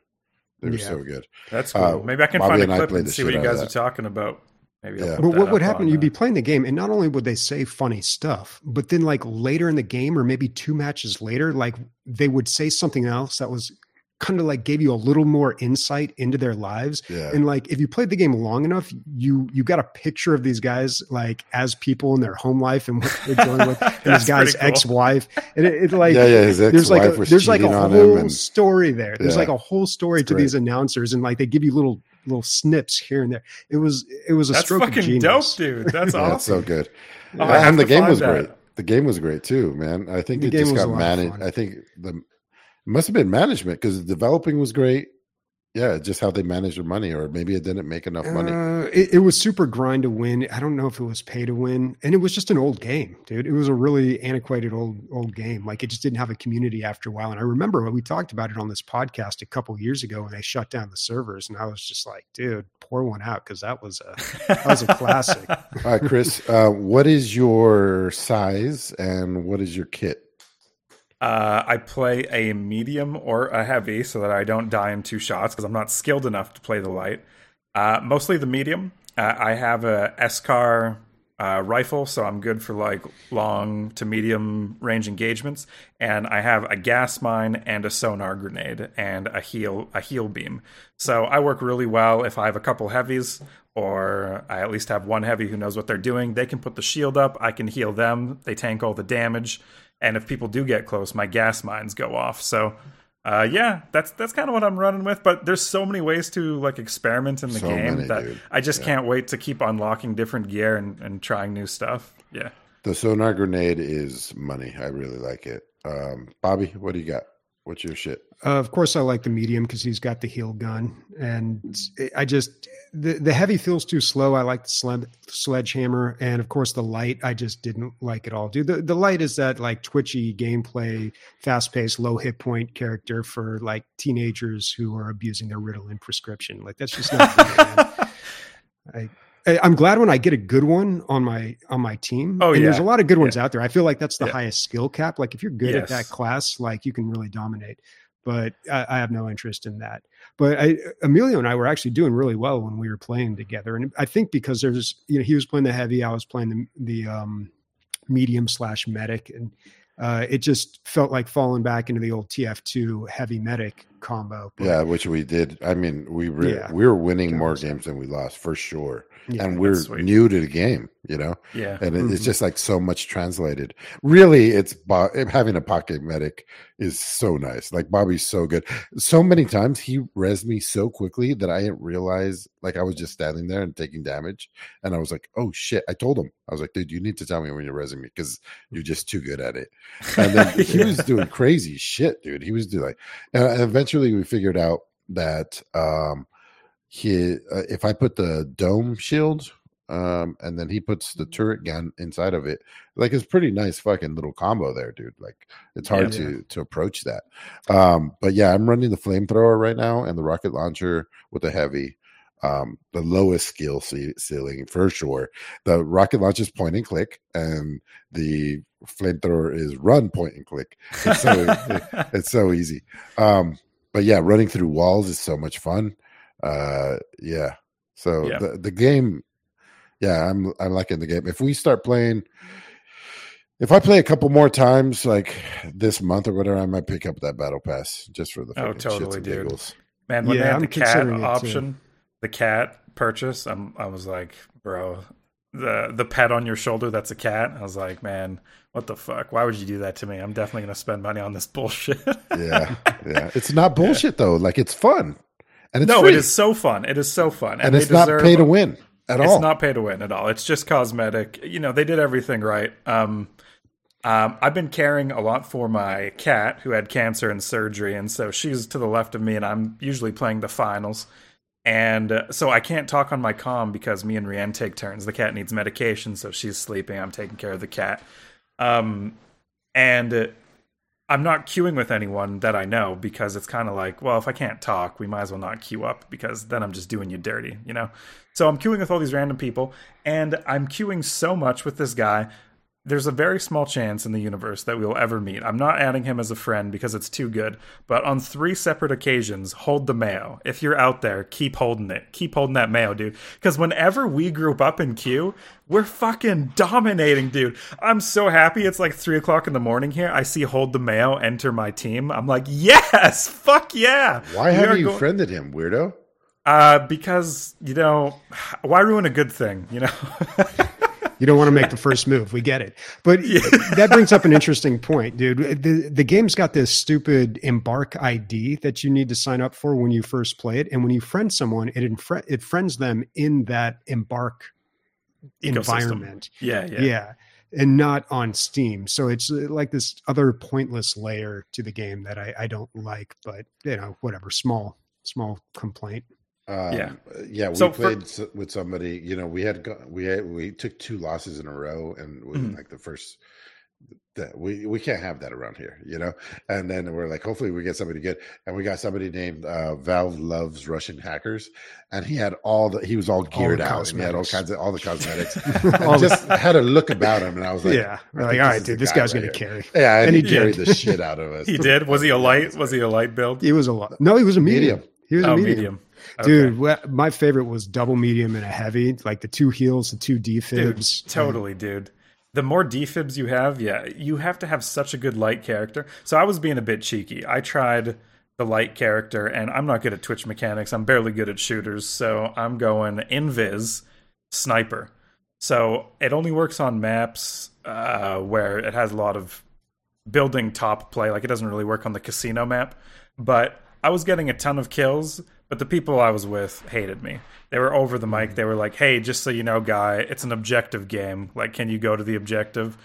They were yeah. so good. That's cool. Uh, Maybe I can Bobby find a clip and, and see what you guys are talking about. Maybe yeah. But what would happen? You'd be playing the game, and not only would they say funny stuff, but then like later in the game, or maybe two matches later, like they would say something else that was kind of like gave you a little more insight into their lives. Yeah. And like if you played the game long enough, you you got a picture of these guys like as people in their home life and what they're dealing with, and this guy's cool. ex-wife. And it, it like yeah, yeah, his there's like a, there's like a whole and, story there. There's yeah, like a whole story to great. these announcers, and like they give you little little snips here and there. It was it was a That's stroke fucking of genius. dope, dude. That's awesome. That's so good. Oh, and the game was that. great. The game was great too, man. I think the it just got managed. I think the it must have been management because the developing was great yeah, just how they manage their money, or maybe it didn't make enough money. Uh, it, it, was super grind to win. I don't know if it was pay to win, and it was just an old game, dude. It was a really antiquated old old game. Like it just didn't have a community after a while. And I remember when we talked about it on this podcast a couple years ago when they shut down the servers, and I was just like, dude, pour one out because that was a that was a classic. All right, Chris, uh, what is your size and what is your kit? Uh, I play a medium or a heavy so that I don't die in two shots because I'm not skilled enough to play the light. Uh, mostly the medium. Uh, I have a SCAR uh, rifle, so I'm good for like long to medium range engagements. And I have a gas mine and a sonar grenade and a heal a heal beam. So I work really well if I have a couple heavies or I at least have one heavy who knows what they're doing. They can put the shield up. I can heal them. They tank all the damage and if people do get close, my gas mines go off. So, uh, yeah, that's that's kind of what I'm running with. But there's so many ways to like experiment in the so game many, that dude. I just yeah. can't wait to keep unlocking different gear and, and trying new stuff. Yeah, the sonar grenade is money. I really like it. Um, Bobby, what do you got? What's your shit? Uh, of course, I like the medium because he's got the heal gun, and I just the the heavy feels too slow. I like the sled, sledgehammer, and of course the light. I just didn't like it all. Dude, the the light is that like twitchy gameplay, fast paced, low hit point character for like teenagers who are abusing their Ritalin prescription. Like that's just not. good, I I'm glad when I get a good one on my on my team. Oh, and yeah. There's a lot of good ones yeah. out there. I feel like that's the yeah. highest skill cap. Like if you're good yes. at that class, like you can really dominate. But I, I, have no interest in that. But I, Emilio and I were actually doing really well when we were playing together, and I think because there's you know he was playing the heavy, I was playing the the um, medium slash medic, and uh, it just felt like falling back into the old TF2 heavy medic combo. But, yeah, which we did. I mean, we were yeah, we were winning more games than we lost for sure yeah, and we're new to the game, you know. Yeah, and it, mm-hmm. it's just like so much translated. Really, it's having a pocket medic is so nice. Like Bobby's so good. So many times he res me so quickly that I didn't realize. Like I was just standing there and taking damage, and I was like, "Oh shit!" I told him, I was like, "Dude, you need to tell me when you're resing me because you're just too good at it." And then yeah. he was doing crazy shit, dude. He was doing like, and eventually we figured out that um he uh, if I put the dome shield um, and then he puts the turret gun inside of it. Like it's pretty nice fucking little combo there, dude. Like it's hard Yeah. to to approach that. Um, but yeah, I'm running the flamethrower right now and the rocket launcher with the heavy. Um, the lowest skill ce- ceiling for sure. The rocket launcher is point and click, and the flamethrower is run point and click. It's so it's so easy. Um, but yeah, running through walls is so much fun. Uh, yeah. So Yeah. the the game, yeah, I'm I'm liking the game. If we start playing, if I play a couple more times, like this month or whatever, I might pick up that battle pass just for the Oh, fucking totally, shits and dude. giggles. Man, when Yeah, they had I'm the cat considering it, too. option, the cat purchase, I'm, I was like, bro, the the pet on your shoulder that's a cat. I was like, man, what the fuck? Why would you do that to me? I'm definitely gonna spend money on this bullshit. Yeah, yeah. It's not bullshit though. Like it's fun, and it's no, free. it is so fun. It is so fun, and they it's not pay to win at it's all. not pay to win at all. It's just cosmetic. You know, they did everything right. Um, um, I've been caring a lot for my cat who had cancer and surgery, and so she's to the left of me, and I'm usually playing the finals. And uh, so I can't talk on my comm because me and Rianne take turns. The cat needs medication, so she's sleeping. I'm taking care of the cat. Um, and uh, I'm not queuing with anyone that I know because it's kind of like, well, if I can't talk, we might as well not queue up because then I'm just doing you dirty, you know? So I'm queuing with all these random people, and I'm queuing so much with this guy. There's a very small chance in the universe that we will ever meet. I'm not adding him as a friend because it's too good, but on three separate occasions, hold the mayo. If you're out there, keep holding it. Keep holding that mayo, dude. Because whenever we group up in queue, we're fucking dominating, dude. I'm so happy. It's like three o'clock in the morning here. I see Hold the Mayo enter my team. I'm like, yes, fuck yeah. Why have are you go- friended him, weirdo? Uh, because you know, why ruin a good thing? You know. You don't want to make the first move. We get it. But that brings up an interesting point, dude. The the game's got this stupid embark ID that you need to sign up for when you first play it, and when you friend someone, it infre- it friends them in that embark Ecosystem. environment. yeah, yeah, Yeah. And not on Steam. So it's uh, like this other pointless layer to the game that I, I don't like, but you know, whatever, small, small complaint. Um, Yeah. yeah. We So played s with somebody. You know, we had we had, we took two losses in a row, and we, Mhm. like the first. That we we can't have that around here, you know. And then we're like, hopefully, we get somebody good. And we got somebody named uh, Valve loves Russian hackers, and he had all the he was all geared the out, and he had all kinds of all the cosmetics. All I the- just had a look about him, and I was like, yeah. I like, all this right, is the dude, this guy guy's right going to here. carry. Yeah, and, And he, he carried the shit out of us. He did. Was he a light? Was he a light build? He was a lot. No, he was a medium. Medium. He was Oh, a medium. medium. Dude, wha- my favorite was double medium and a heavy, like the two heels the two Dude, defibs. totally, dude. The more defibs you have, yeah, you have to have such a good light character. So I was being a bit cheeky. I tried the light character, and I'm not good at Twitch mechanics. I'm barely good at shooters, so I'm going invis sniper. So it only works on maps uh, where it has a lot of building top play. Like it doesn't really work on the casino map. But I was getting a ton of kills, but the people I was with hated me. They were over the mic. They were like, "Hey, just so you know, guy, it's an objective game. Like, can you go to the objective?"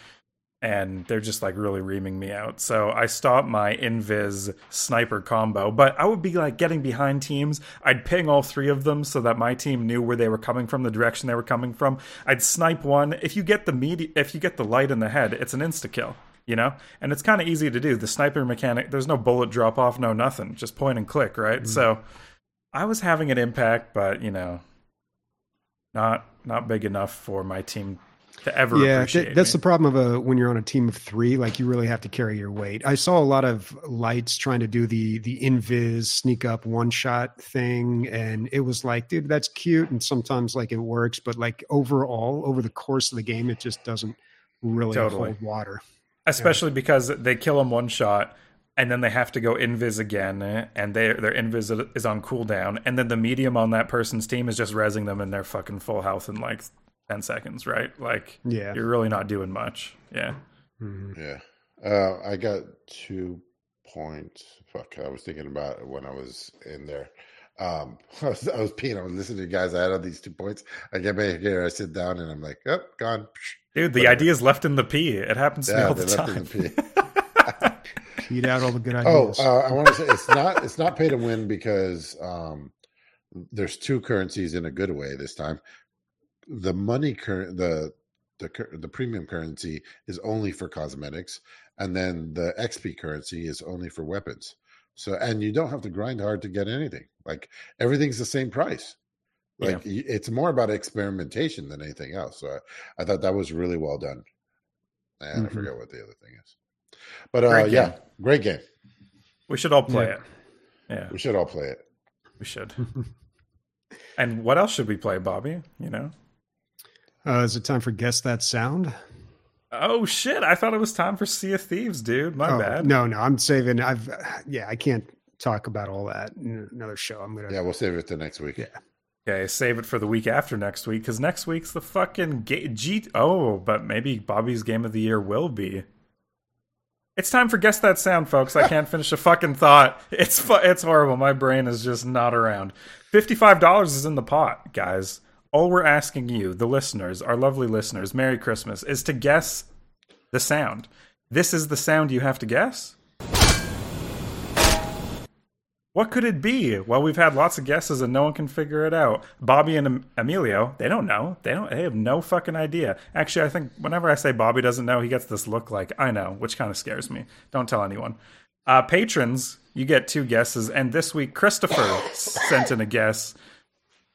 And they're just like really reaming me out. So I stopped my invis sniper combo, but I would be like getting behind teams. I'd ping all three of them so that my team knew where they were coming from, the direction they were coming from. I'd snipe one. If you get the medi- if you get the light in the head, it's an insta kill you know and it's kind of easy to do the sniper mechanic there's no bullet drop off no nothing just point and click right mm-hmm. so i was having an impact but you know not not big enough for my team to ever yeah, appreciate th- that's me. the problem of a when you're on a team of three. Like you really have to carry your weight. I saw a lot of lights trying to do the the invis sneak up one shot thing, and it was like, dude, that's cute, and sometimes like it works, but like overall, over the course of the game, it just doesn't really Totally. hold water. especially because they kill him one shot and then they have to go invis again and they, their invis is on cooldown and then the medium on that person's team is just resing them in their fucking full health in like 10 seconds right like Yeah. you're really not doing much yeah Mhm. Yeah. Uh, I got two points. Fuck, I was thinking about it when I was in there. Um, I was, I was peeing. I was listening to you guys. I had all these two points. I get back here. I sit down and I'm like, oh, gone. Dude, the Whatever. idea is left in the pee. It happens to me all they the left time. in the pee. Eat out all the good Oh, ideas. uh, I want to say it's not it's not pay to win because um, there's two currencies in a good way this time. the money current the the cur- the premium currency is only for cosmetics, and then the XP currency is only for weapons. So and you don't have to grind hard to get anything. Like everything's the same price. Like y it's more about experimentation than anything else. So I, I thought that was really well done. And I Mhm. forget what the other thing is. But uh Great yeah, great game. We should all play Yeah. it. Yeah, We should all play it. we should. and what else should we play, Bobby? You know? Uh, is it time for guess that sound? Oh shit! I thought it was time for Sea of Thieves, dude. My Oh, bad. No, no, I'm saving. I've yeah, I can't talk about all that in another show. I'm gonna Yeah, we'll save it to next week. Yeah. Okay, save it for the week after next week because next week's the fucking ga- G. Oh, but maybe Bobby's game of the year will be. It's time for guess that sound, folks. I can't finish a fucking thought. It's fu- it's horrible. My brain is just not around. Fifty five dollars is in the pot, guys. All we're asking you, the listeners, our lovely listeners, Merry Christmas, is to guess the sound. This is the sound you have to guess. What could it be? Well, we've had lots of guesses and no one can figure it out. Bobby and Em- Emilio, they don't know. They don't. They have no fucking idea. Actually, I think whenever I say Bobby doesn't know, he gets this look like I know, which kind of scares me. Don't tell anyone. Uh, patrons, you get two guesses, and this week Christopher sent in a guess,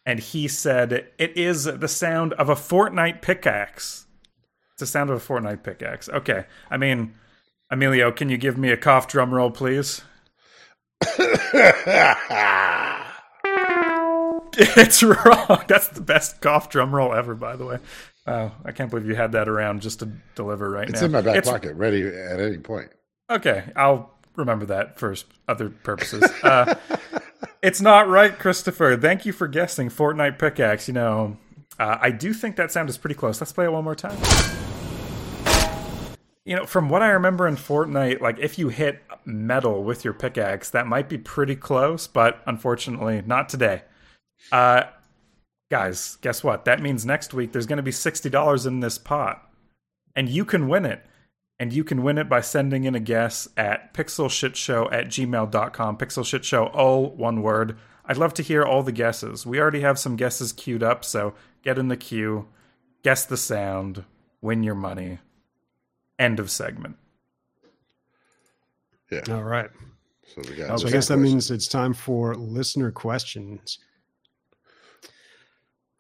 and he said it is the sound of a Fortnite pickaxe. It's the sound of a Fortnite pickaxe. Okay, I mean, Emilio, can you give me a cough drum roll, please? It's wrong. That's the best cough drum roll ever, by the way. Oh, I can't believe you had that around just to deliver right It's now. It's in my back It's- pocket, ready at any point. Okay, I'll remember that for other purposes. Uh, it's not right, Christopher. Thank you for guessing Fortnite pickaxe. You know, uh, I do think that sound is pretty close. Let's play it one more time. You know, from what I remember in Fortnite, like if you hit metal with your pickaxe, that might be pretty close, but unfortunately, not today. Uh, guys, guess what? That means next week there's going to be $60 in this pot, and you can win it. And you can win it by sending in a guess at pixelshitshow at gmail.com. Pixelshitshow, all one word. I'd love to hear all the guesses. We already have some guesses queued up, so get in the queue, guess the sound, win your money. End of segment. Yeah. All right. So we got. So I guess that means it's time for listener questions.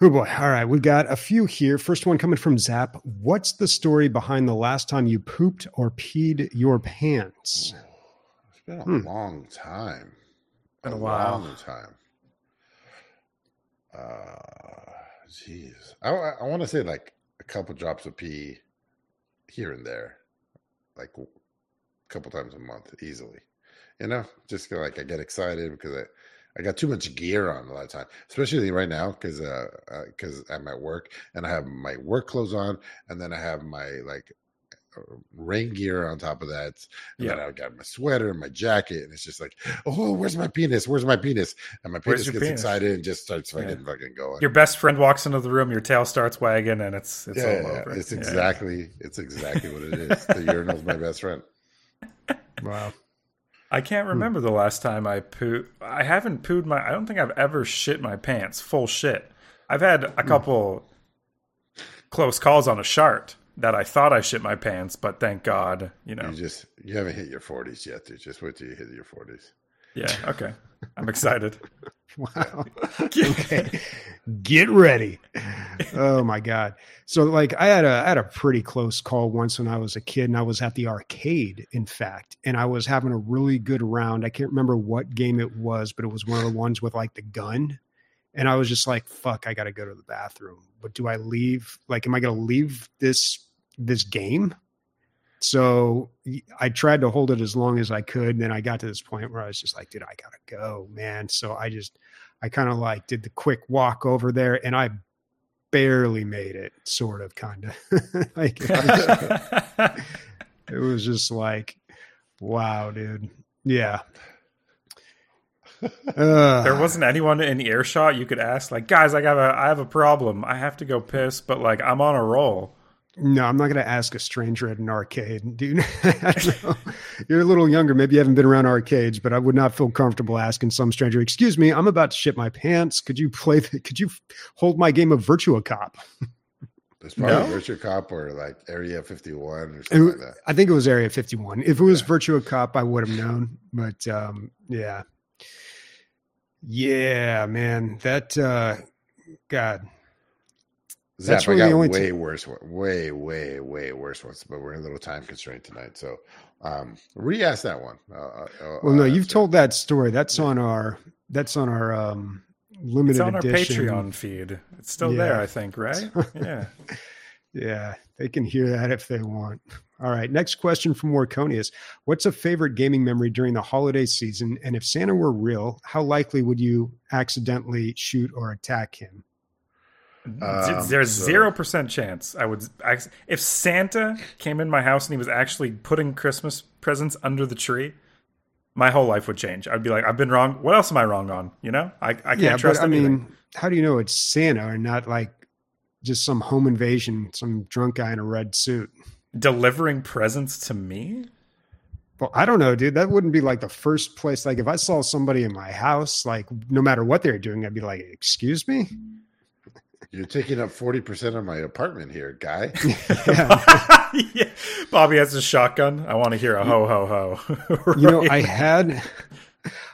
Oh boy. All right. We've got a few here. First one coming from Zap. What's the story behind the last time you pooped or peed your pants? it's been a Hmm. long time. Been a while. long time. Uh, jeez, I, I want to say like a couple drops of pee here and there, like a couple times a month, easily. You know, just like I get excited because I. I got too much gear on a lot of time, especially right now because uh, because I'm at work and I have my work clothes on, and then I have my like uh, rain gear on top of that, and Yeah. then I got my sweater and my jacket, and it's just like, oh, where's my penis? Where's my penis? And my penis gets penis? excited and just starts Yeah. fucking fucking going. Your best friend walks into the room, your tail starts wagging, and it's it's yeah, all over. it's exactly it's exactly what it is. the urinal's my best friend. Wow. I can't hmm. remember the last time I poo. I haven't pooed my. I don't think I've ever shit my pants. Full shit. I've had a hmm. couple close calls on a shart that I thought I shit my pants, but thank God, you know. You just you haven't hit your forties yet, dude. Just wait till you hit your forties. Yeah. Okay. I'm excited. Wow. okay. Get ready. Oh my God. So like I had a I had a pretty close call once when I was a kid and I was at the arcade, in fact, and I was having a really good round. I can't remember what game it was, but it was one of the ones with like the gun. And I was just like, fuck, I gotta go to the bathroom. But do I leave? Like, am I gonna leave this this game? So I tried to hold it as long as I could. And then I got to this point where I was just like, dude, I gotta go, man. So I just, I kind of like did the quick walk over there and I barely made it, sort of, kind of. like, it was, just like, wow, dude. Yeah. Uh, there wasn't anyone in earshot you could ask, like, guys, I got a, I have a problem. I have to go piss, but like, I'm on a roll. No, I'm not going to ask a stranger at an arcade. Do you know? You're a little younger. Maybe you haven't been around arcades, but I would not feel comfortable asking some stranger, "Excuse me, I'm about to shit my pants. Could you play? The, could you hold my game of Virtua Cop?" There's probably No? Virtua Cop or like Area 51 or something like that. I think it was Area 51. If it was Yeah. Virtua Cop, I would have known. But um, yeah, yeah, man, that uh, God, That's Zap, really I the got only way t- worse, one- way, way, way worse ones, but we're in a little time constraint tonight. So, um, re-ask that one. Uh, uh, uh, well, no, you've so- told that story. That's on our. That's on our um, limited It's on our. Patreon feed. It's still Yeah. there, I think, right? Yeah. Yeah, they can hear that if they want. All right. Next question from Warconius. What's a favorite gaming memory during the holiday season? And if Santa were real, how likely would you accidentally shoot or attack him? Um, There's so- zero percent chance I would. I, if Santa came in my house and he was actually putting Christmas presents under the tree, my whole life would change. I'd be like, I've been wrong. What else am I wrong on? You know, I, I can't yeah, trust but I mean, how do you know it's Santa and not like just some home invasion, some drunk guy in a red suit? Delivering presents to me? Well, I don't know, dude. That wouldn't be like the first place. Like if I saw somebody in my house, like no matter what they're doing, I'd be like, "Excuse me." You're taking up 40% of my apartment here, guy. Yeah. yeah. Bobby has a shotgun. I want to hear a ho ho ho. you know i had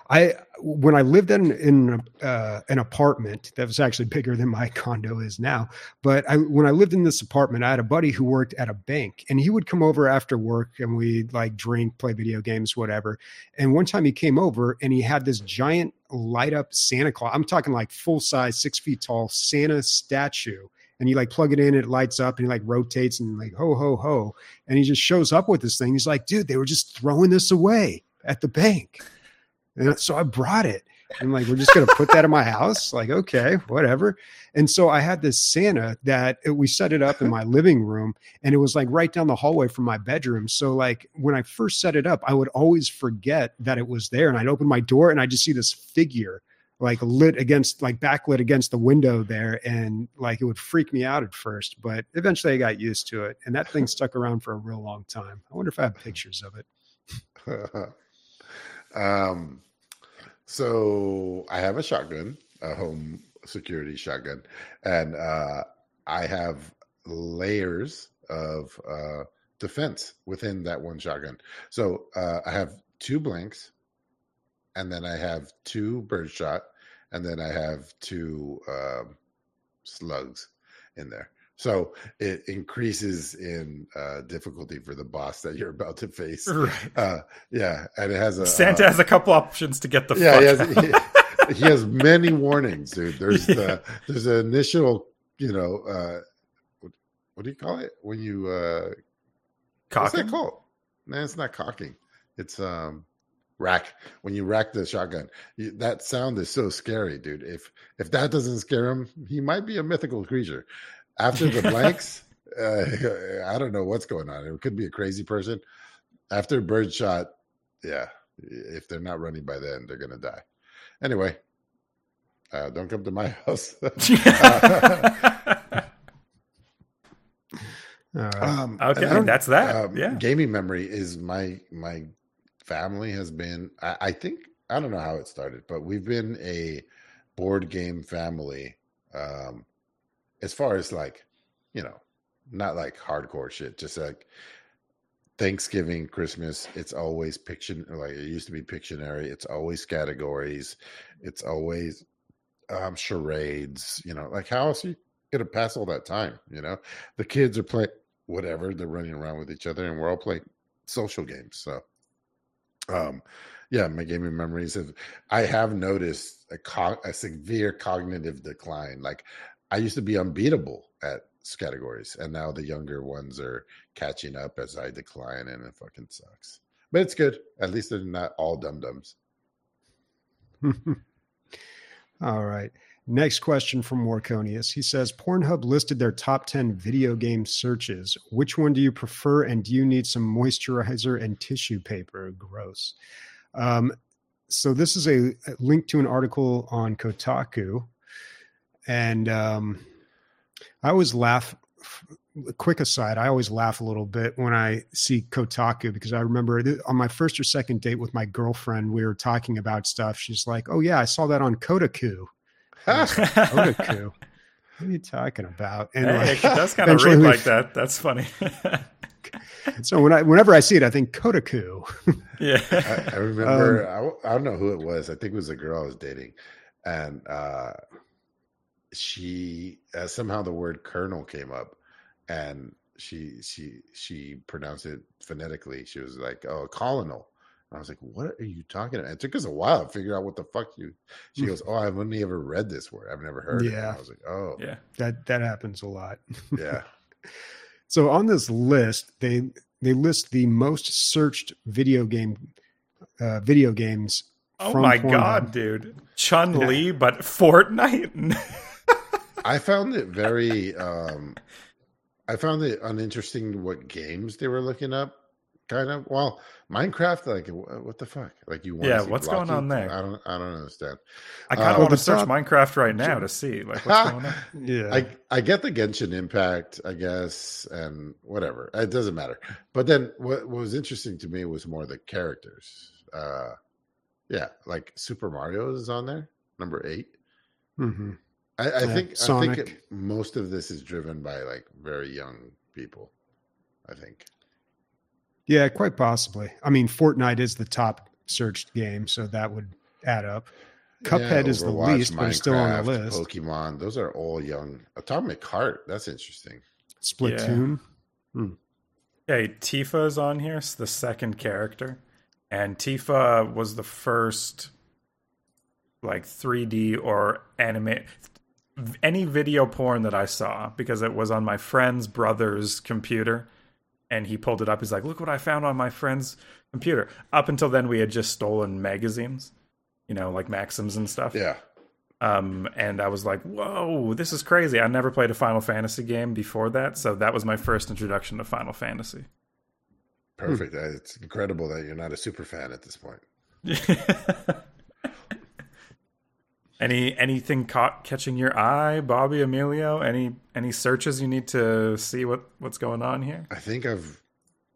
i when i lived in in uh, an apartment that was actually bigger than my condo is now but i when i lived in this apartment i had a buddy who worked at a bank and he would come over after work and we'd like drink play video games whatever and one time he came over and he had this giant light up santa claus i'm talking like full size six feet tall santa statue and you like plug it in it lights up and he like rotates and like ho ho ho and he just shows up with this thing. He's like, dude, they were just throwing this away at the bank. And so I brought it. I'm like, we're just going to put that in my house. Like, okay, whatever. And so I had this Santa that it- we set it up in my living room and it was like right down the hallway from my bedroom. So, like, when I first set it up, I would always forget that it was there. And I'd open my door and I'd just see this figure like lit against like backlit against the window there and like it would freak me out at first but eventually i got used to it and that thing stuck around for a real long time i wonder if i have pictures of it um, so I have a shotgun, a home security shotgun, and uh, I have layers of uh, defense within that one shotgun. So uh, I have two blanks, and then I have two birdshot, and then I have two um, slugs in there. So it increases in uh, difficulty for the boss that you're about to face. Right. Uh, yeah, and it has a Santa uh, has a couple options to get the yeah, fuck he has, he, he has many warnings, dude. There's Yeah. the there's an initial, you know, uh, what, what do you call it when you uh, what's that called? No, it's not cocking. It's um rack. When you rack the shotgun, you, that sound is so scary, dude. If if that doesn't scare him, he might be a mythical creature. After the blanks, uh, I don't know what's going on. It could be a crazy person. After birdshot, yeah, if they're not running by then, they're gonna die. Anyway, uh, don't come to my house. all right um, okay, that's that. um, yeah. gaming memory is my my family has been. I, I think I don't know how it started, but we've been a board game family. Um, as far as like, you know, not like hardcore shit, just like Thanksgiving, Christmas, it's always Pictionary. Like it used to be Pictionary. It's always categories. It's always um charades. You know, like how else are you gonna pass all that time? You know, the kids are playing whatever. They're running around with each other, and we're all playing social games. So, um, yeah, my gaming memories have. I have noticed a, co- a severe cognitive decline. Like I used to be unbeatable at categories, and now the younger ones are catching up as I decline, and it fucking sucks. But it's good. At least they're not all dum dums. all right next question from Warconius. he says pornhub listed their top 10 video game searches which one do you prefer and do you need some moisturizer and tissue paper gross um, so this is a, a link to an article on kotaku and um, I always laugh quick aside, I always laugh a little bit when I see Kotaku because I remember on my first or second date with my girlfriend, we were talking about stuff. She's like, "Oh yeah, I saw that on Kotaku." I was like, Kotaku. What are you talking about? And Hey, like, it does kind of eventually read like that. That's funny. so when I, whenever I see it, I think Kotaku. yeah. I, I remember. I, I don't know who it was. I think it was a girl I was dating, and uh, she uh, somehow the word "colonel" came up, and she she she pronounced it phonetically. She was like, "Oh, colonel." And I was like, "What are you talking about?" It took us a while to figure out what the fuck you. She goes, "Oh, I've only ever read this word. I've never heard it." And Yeah. I was like, "Oh, yeah. that that happens a lot. yeah." So on this list, they they list the most searched video game uh, video games. Oh from my Pornhub. god, dude. Chun Li, but Fortnite. I found it very um I found it uninteresting what games they were looking up. Kind of well, Minecraft, like what the fuck? Like you want Yeah, see what's going on there? I don't I don't understand. I kind of Uh, want to search top- Minecraft right now to see like what's going on. Yeah, I I get the Genshin Impact, I guess, and whatever. It doesn't matter. But then what, what was interesting to me was more the characters. Uh yeah, like Super Mario is on there, number eight. hmm I, I Yeah, think I Sonic. think it, most of this is driven by like very young people. I think. yeah, quite possibly. I mean, Fortnite is the top searched game, so that would add up. Cuphead is the Overwatch, least, but it's still on the list. Pokemon, those are all young. Atomic Heart, that's interesting. Splatoon. Okay, hmm. Tifa is on here. It's the second character, and Tifa was the first like 3D or anime any video porn that I saw because it was on my friend's brother's computer, and he pulled it up. He's like, "Look what I found on my friend's computer." Up until then, we had just stolen magazines, you know, like Maxims and stuff. Yeah. Um, and I was like, "Whoa, this is crazy!" I never played a Final Fantasy game before that, so that was my first introduction to Final Fantasy. Perfect. Uh, It's incredible that you're not a super fan at this point. any anything caught catching your eye, Bobby Emilio? Any any searches you need to see what what's going on here? I think I've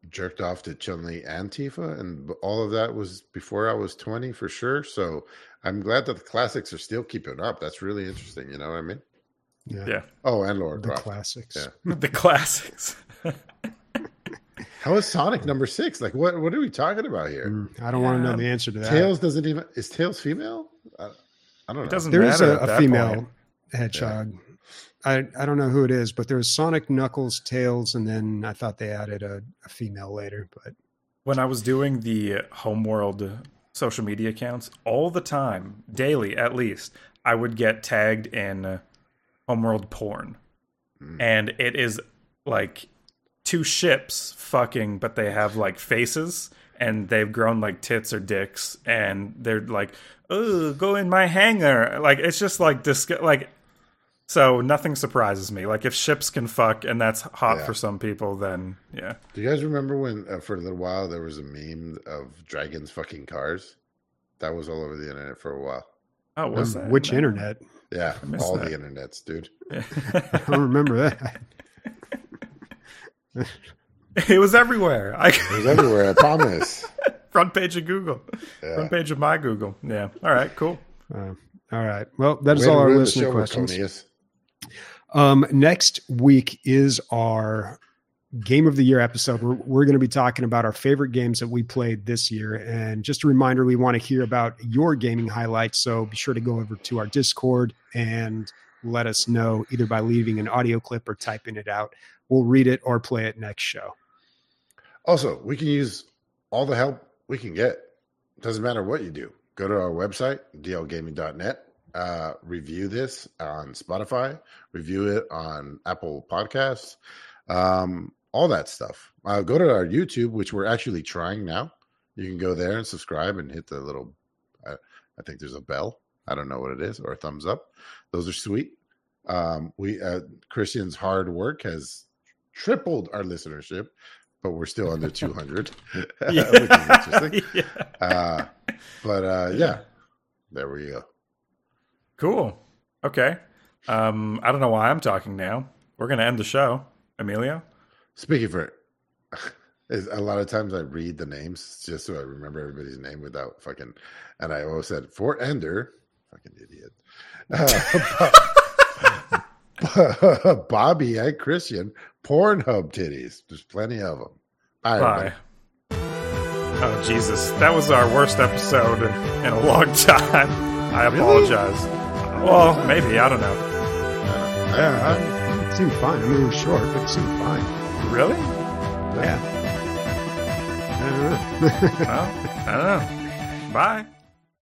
jerked off to Chun Li and Tifa, and all of that was before I was 20 for sure. So I'm glad that the classics are still keeping up. That's really interesting. You know what I mean? Yeah, Yeah, Oh, and Lara the Croft. classics. Yeah. the classics. How is Sonic number six? Like, what? What are we talking about here? Mm, I don't want to know the answer to that. Tails doesn't even. Is Tails female? I, I don't know. It doesn't there is matter a, a female point. hedgehog. I, I don't know who it is, but there's Sonic, Knuckles, Tails, and then I thought they added a, a female later. But When I was doing the Homeworld social media accounts, all the time, daily at least, I would get tagged in Homeworld porn. Hmm. And it is like two ships fucking, but they have like faces and they've grown like tits or dicks and they're like, oh, go in my hangar. Like, it's just like, disg- like, so nothing surprises me. Like, if ships can fuck and that's hot Yeah. for some people, then yeah. Do you guys remember when, uh, for a little while, there was a meme of dragons fucking cars? That was all over the internet for a while. Oh, was that? which No. internet? Yeah, all that. the internets, dude. I don't remember that. it was everywhere. I It was everywhere. I promise. front page of Google, Yeah. front page of my Google. Yeah. All right. Cool. Uh, all right. Well, that is all our listener questions. Um, next week is our game of the year episode. We're, we're going to be talking about our favorite games that we played this year. And just a reminder, we want to hear about your gaming highlights. So be sure to go over to our Discord and let us know either by leaving an audio clip or typing it out. We'll read it or play it next show. Also, we can use all the help we can get. Doesn't matter what you do. Go to our website, dlgaming.net. Uh, review this on Spotify. Review it on Apple Podcasts. Um, all that stuff. Uh, go to our YouTube, which we're actually trying now. You can go there and subscribe and hit the little. I, I think there's a bell. I don't know what it is or a thumbs up. Those are sweet. Um, we uh, Christian's hard work has tripled our listenership, but we're still under 200, which is interesting. yeah. Uh, but uh, yeah, there we go. Cool. Okay. Um, I don't know why I'm talking now. We're gonna end the show. Emilio. Speaking for is a lot of times I read the names just so I remember everybody's name without fucking. And I always said Fort Ender, fucking idiot. Uh, Bobby and Christian, Pornhub titties. There's plenty of them. Bye. Bye. Oh Jesus, that was our worst episode in a long time. I apologize. Well, maybe I don't know. Yeah, it seemed fine. I mean, it was short, but it seemed fine. Really? Yeah. I don't know. well, I don't know. Bye.